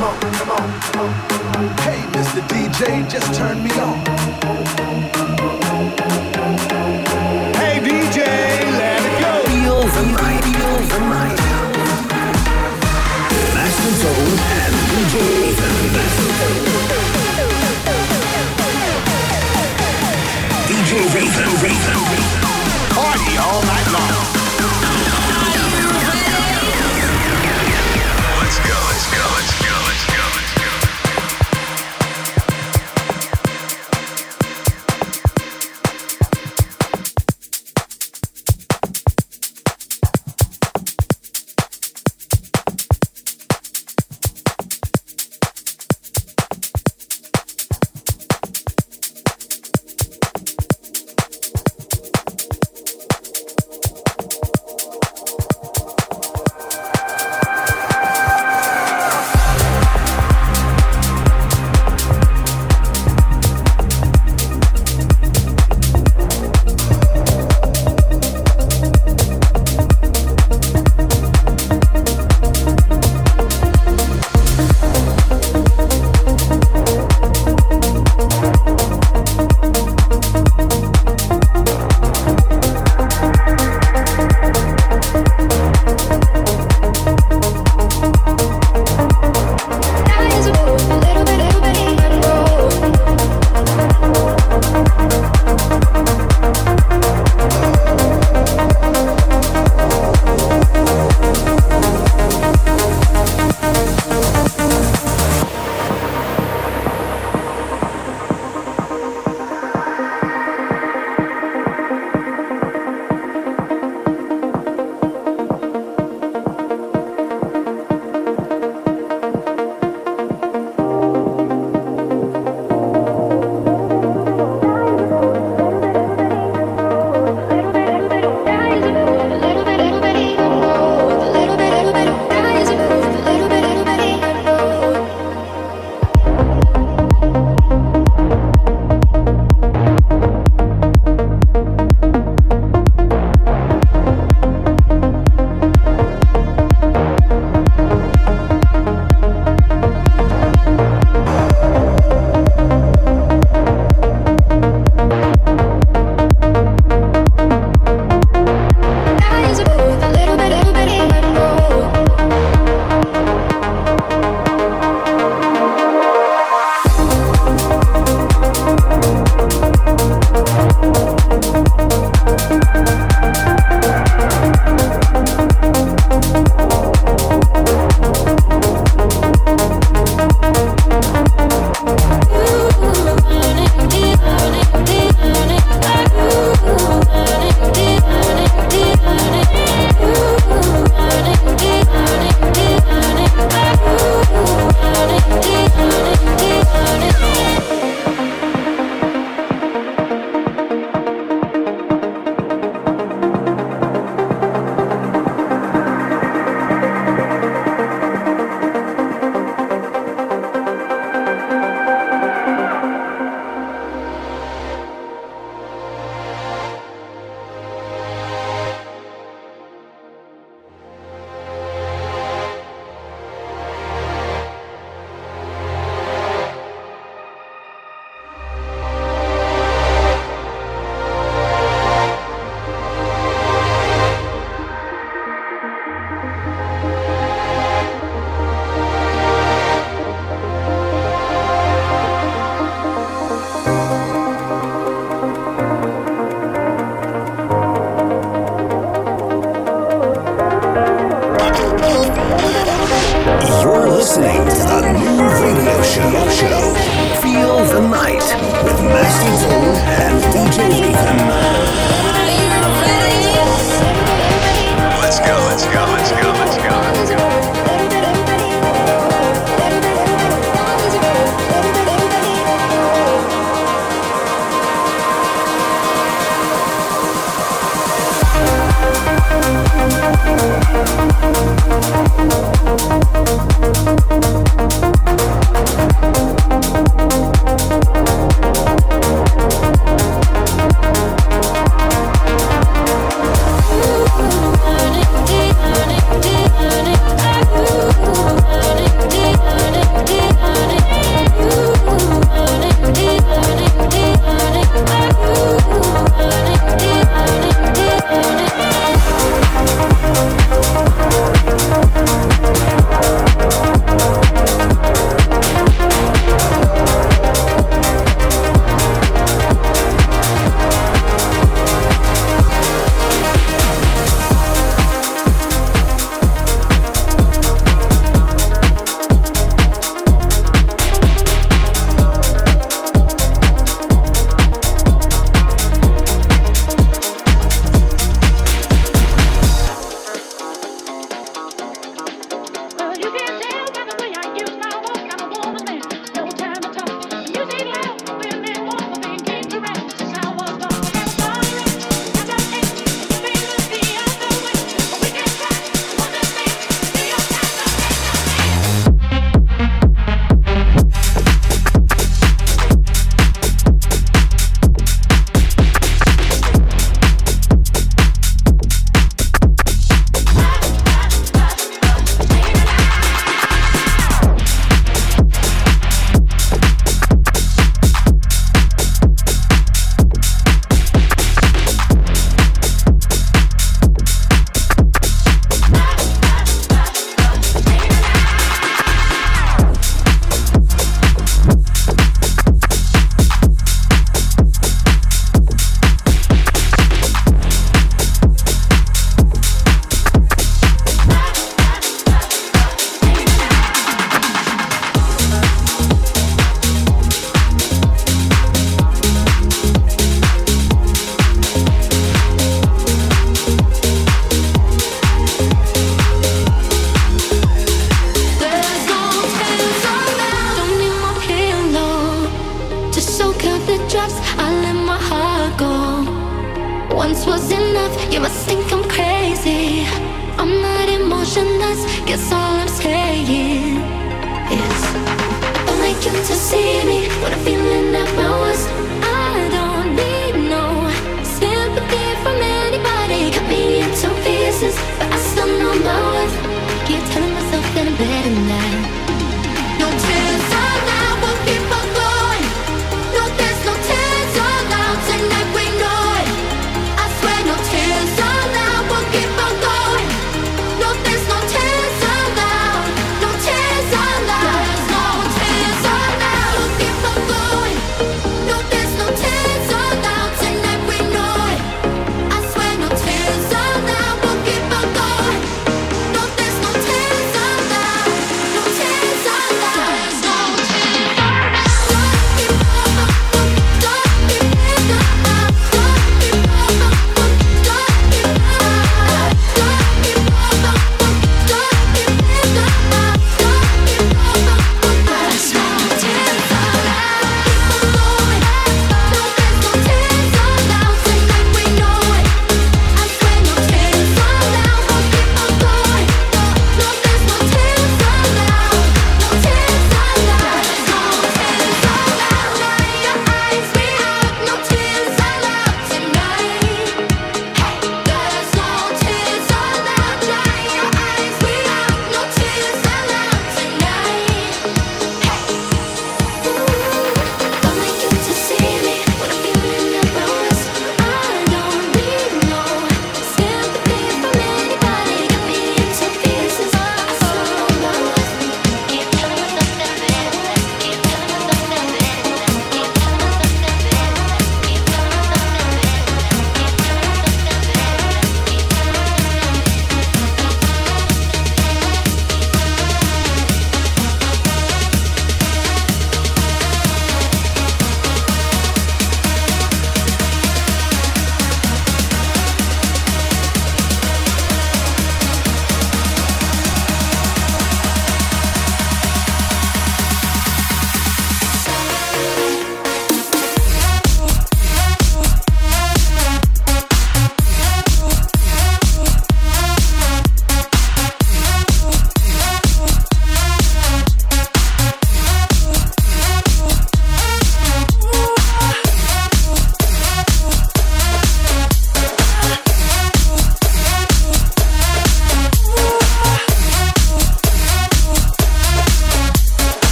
come on, come on. Hey, Mr. DJ, just turn me on.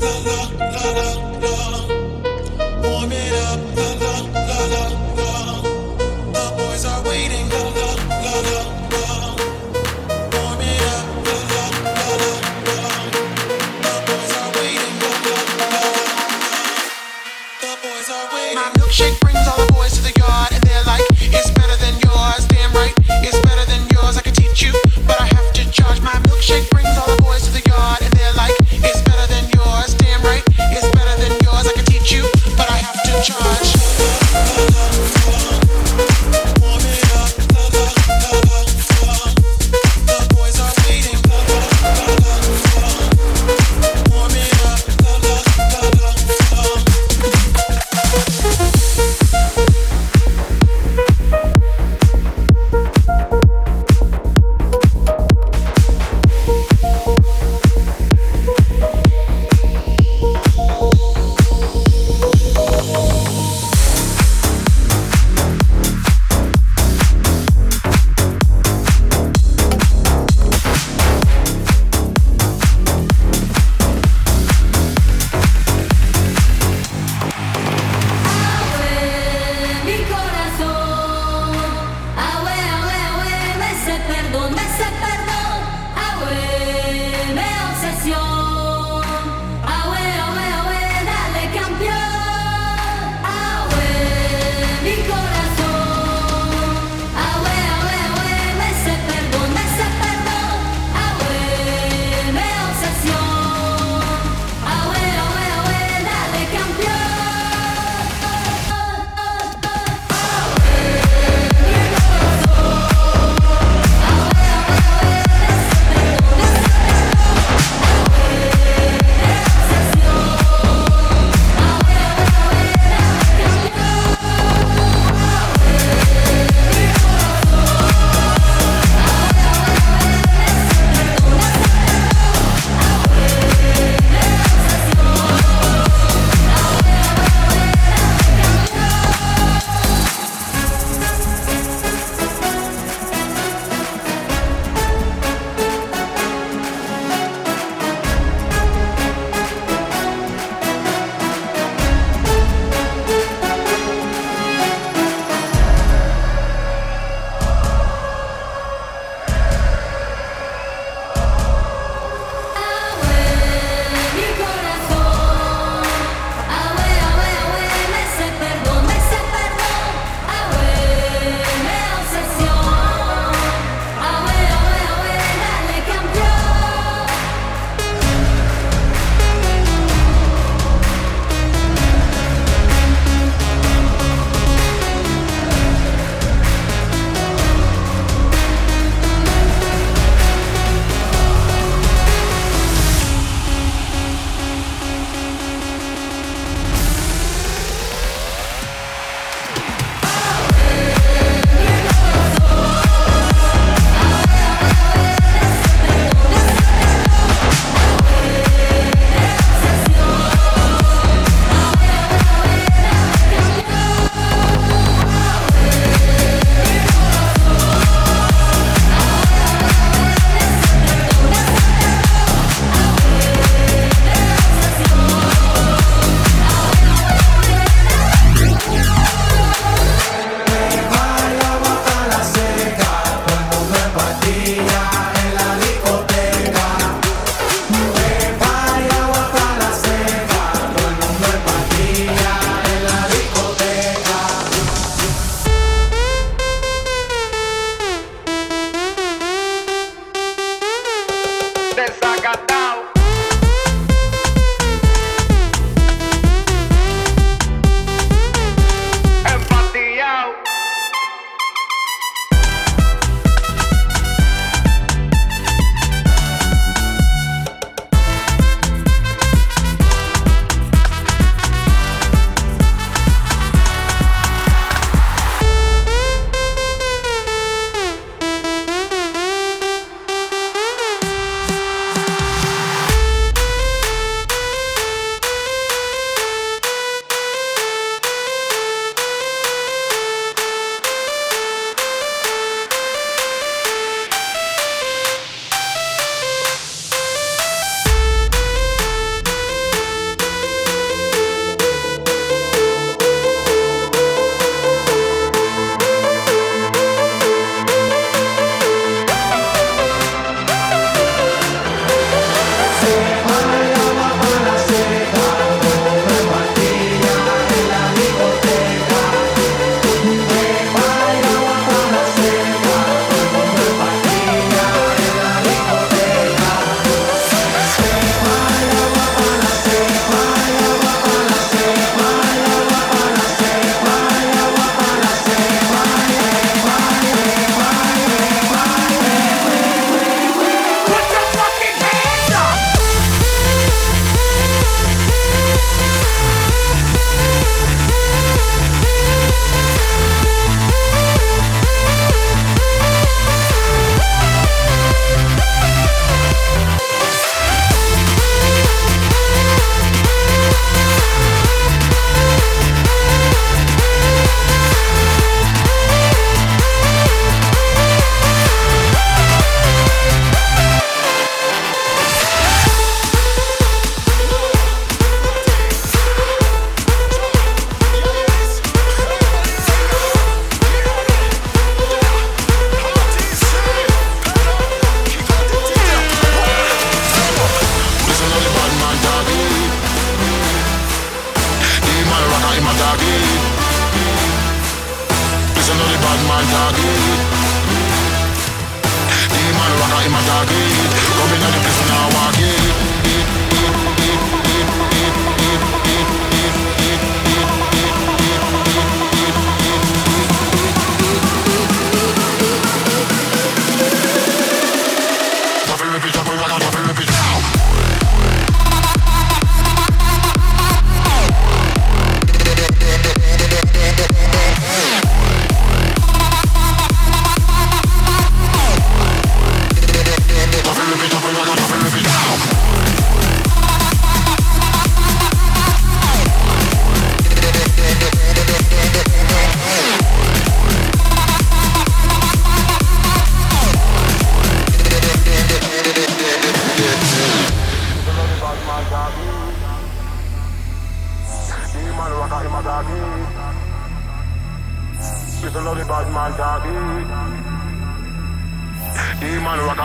But I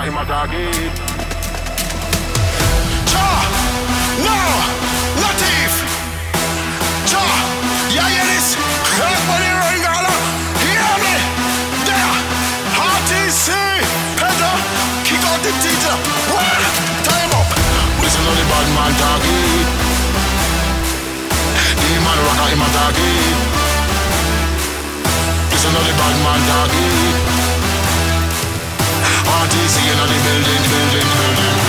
I'm a target. Cha! No! Cha! Yeah, yeah, this! Everybody! Hear me! There! Is Pedro! Kick out the teacher! Time up! Whistle on the bad man target. The man rocker, him a target. This on bad man target. See you in the building, building, building.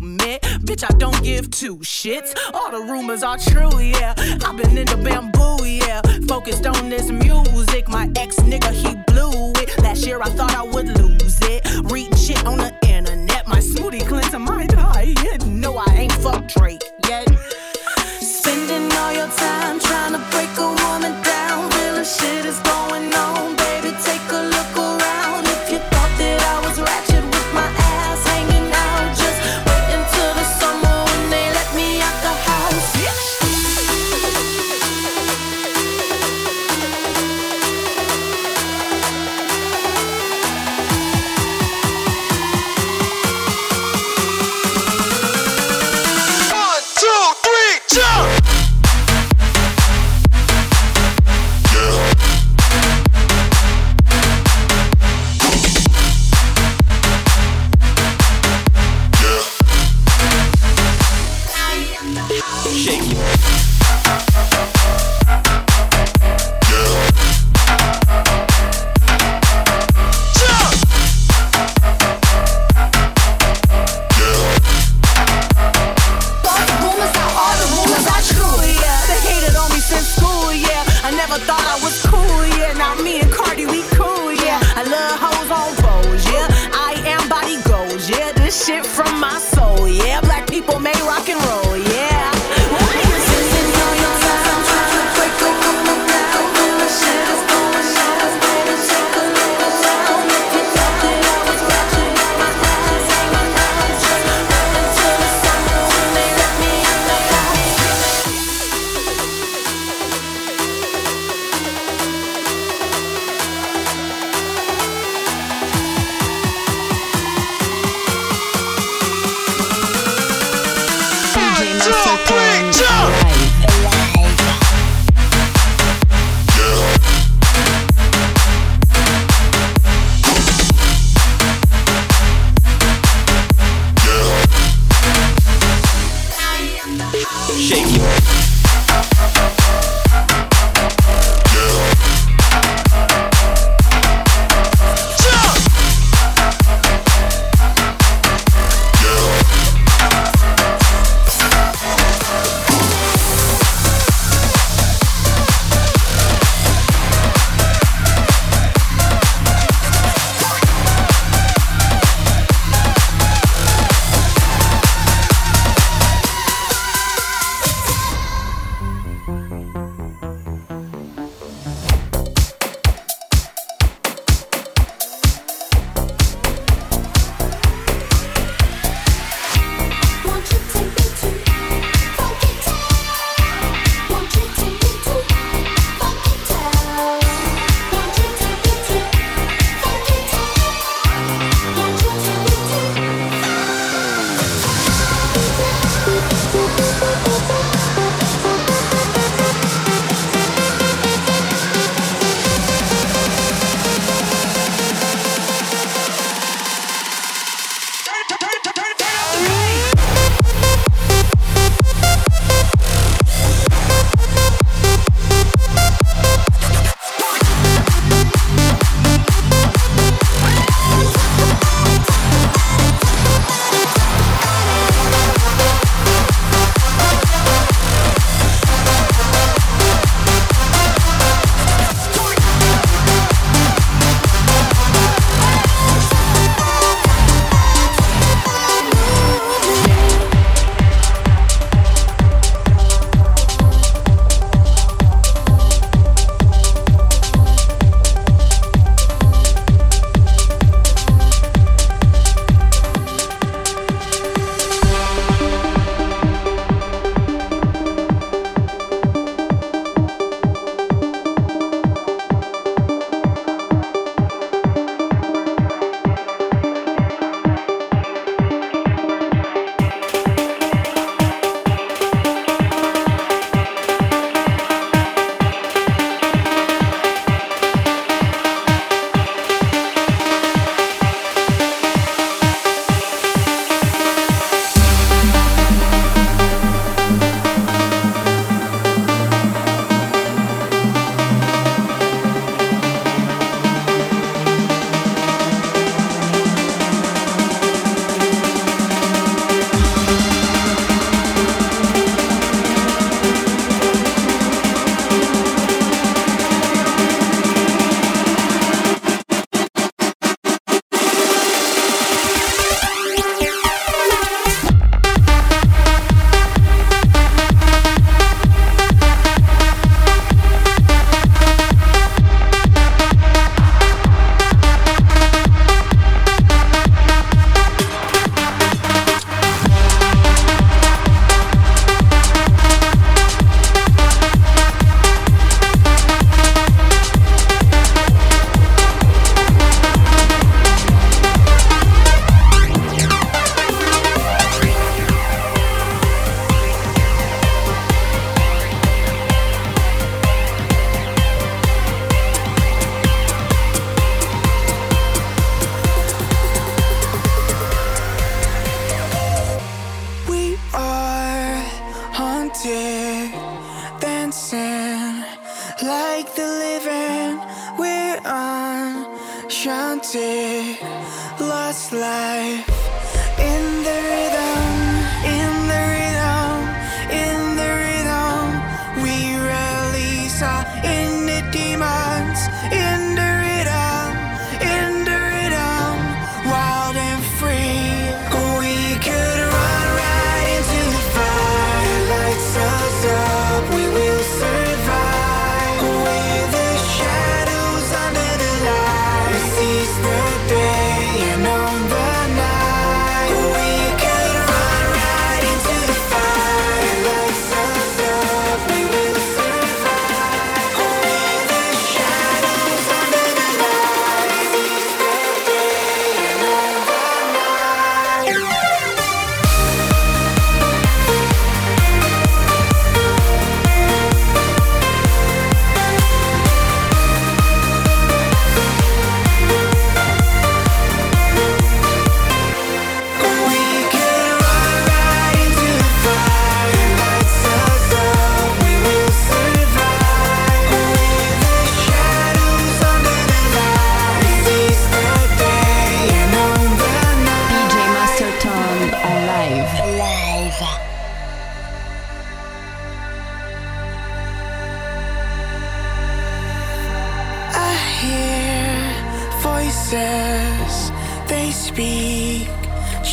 Bitch, I don't give two shits. All the rumors are true, yeah. I've been in the bamboo, yeah. Focused on this music. My ex nigga, he blew it. Last year I thought I would lose it. Read shit on the internet. My smoothie cleanser might die. No, I ain't fuck Drake yet.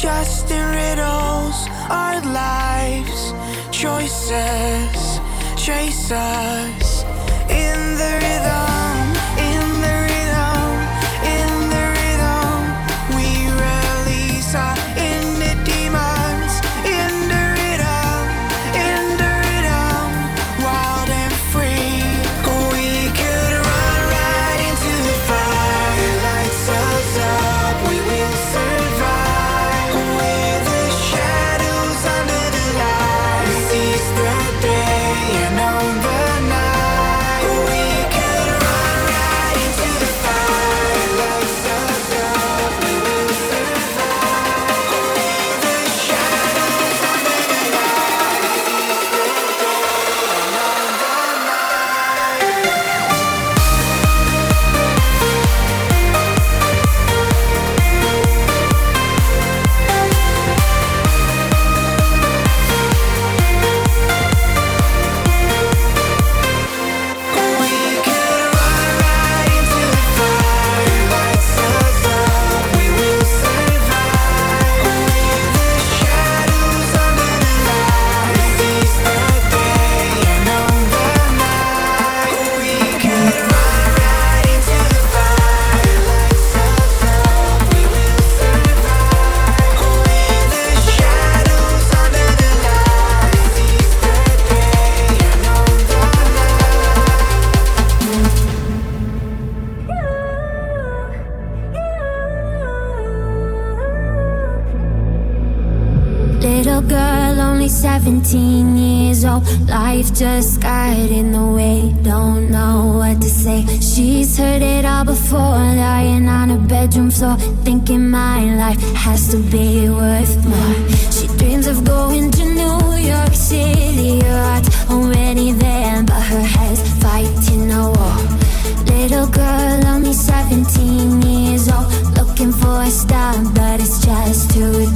just in riddles. Our lives, choices, chase us in the rhythm. life just got in the way, don't know what to say. She's heard it all before, lying on her bedroom floor, thinking my life has to be worth more. She dreams of going to New York City, her heart's already there, but her head's fighting a war. Little girl, only 17 years old, looking for a star, but it's just too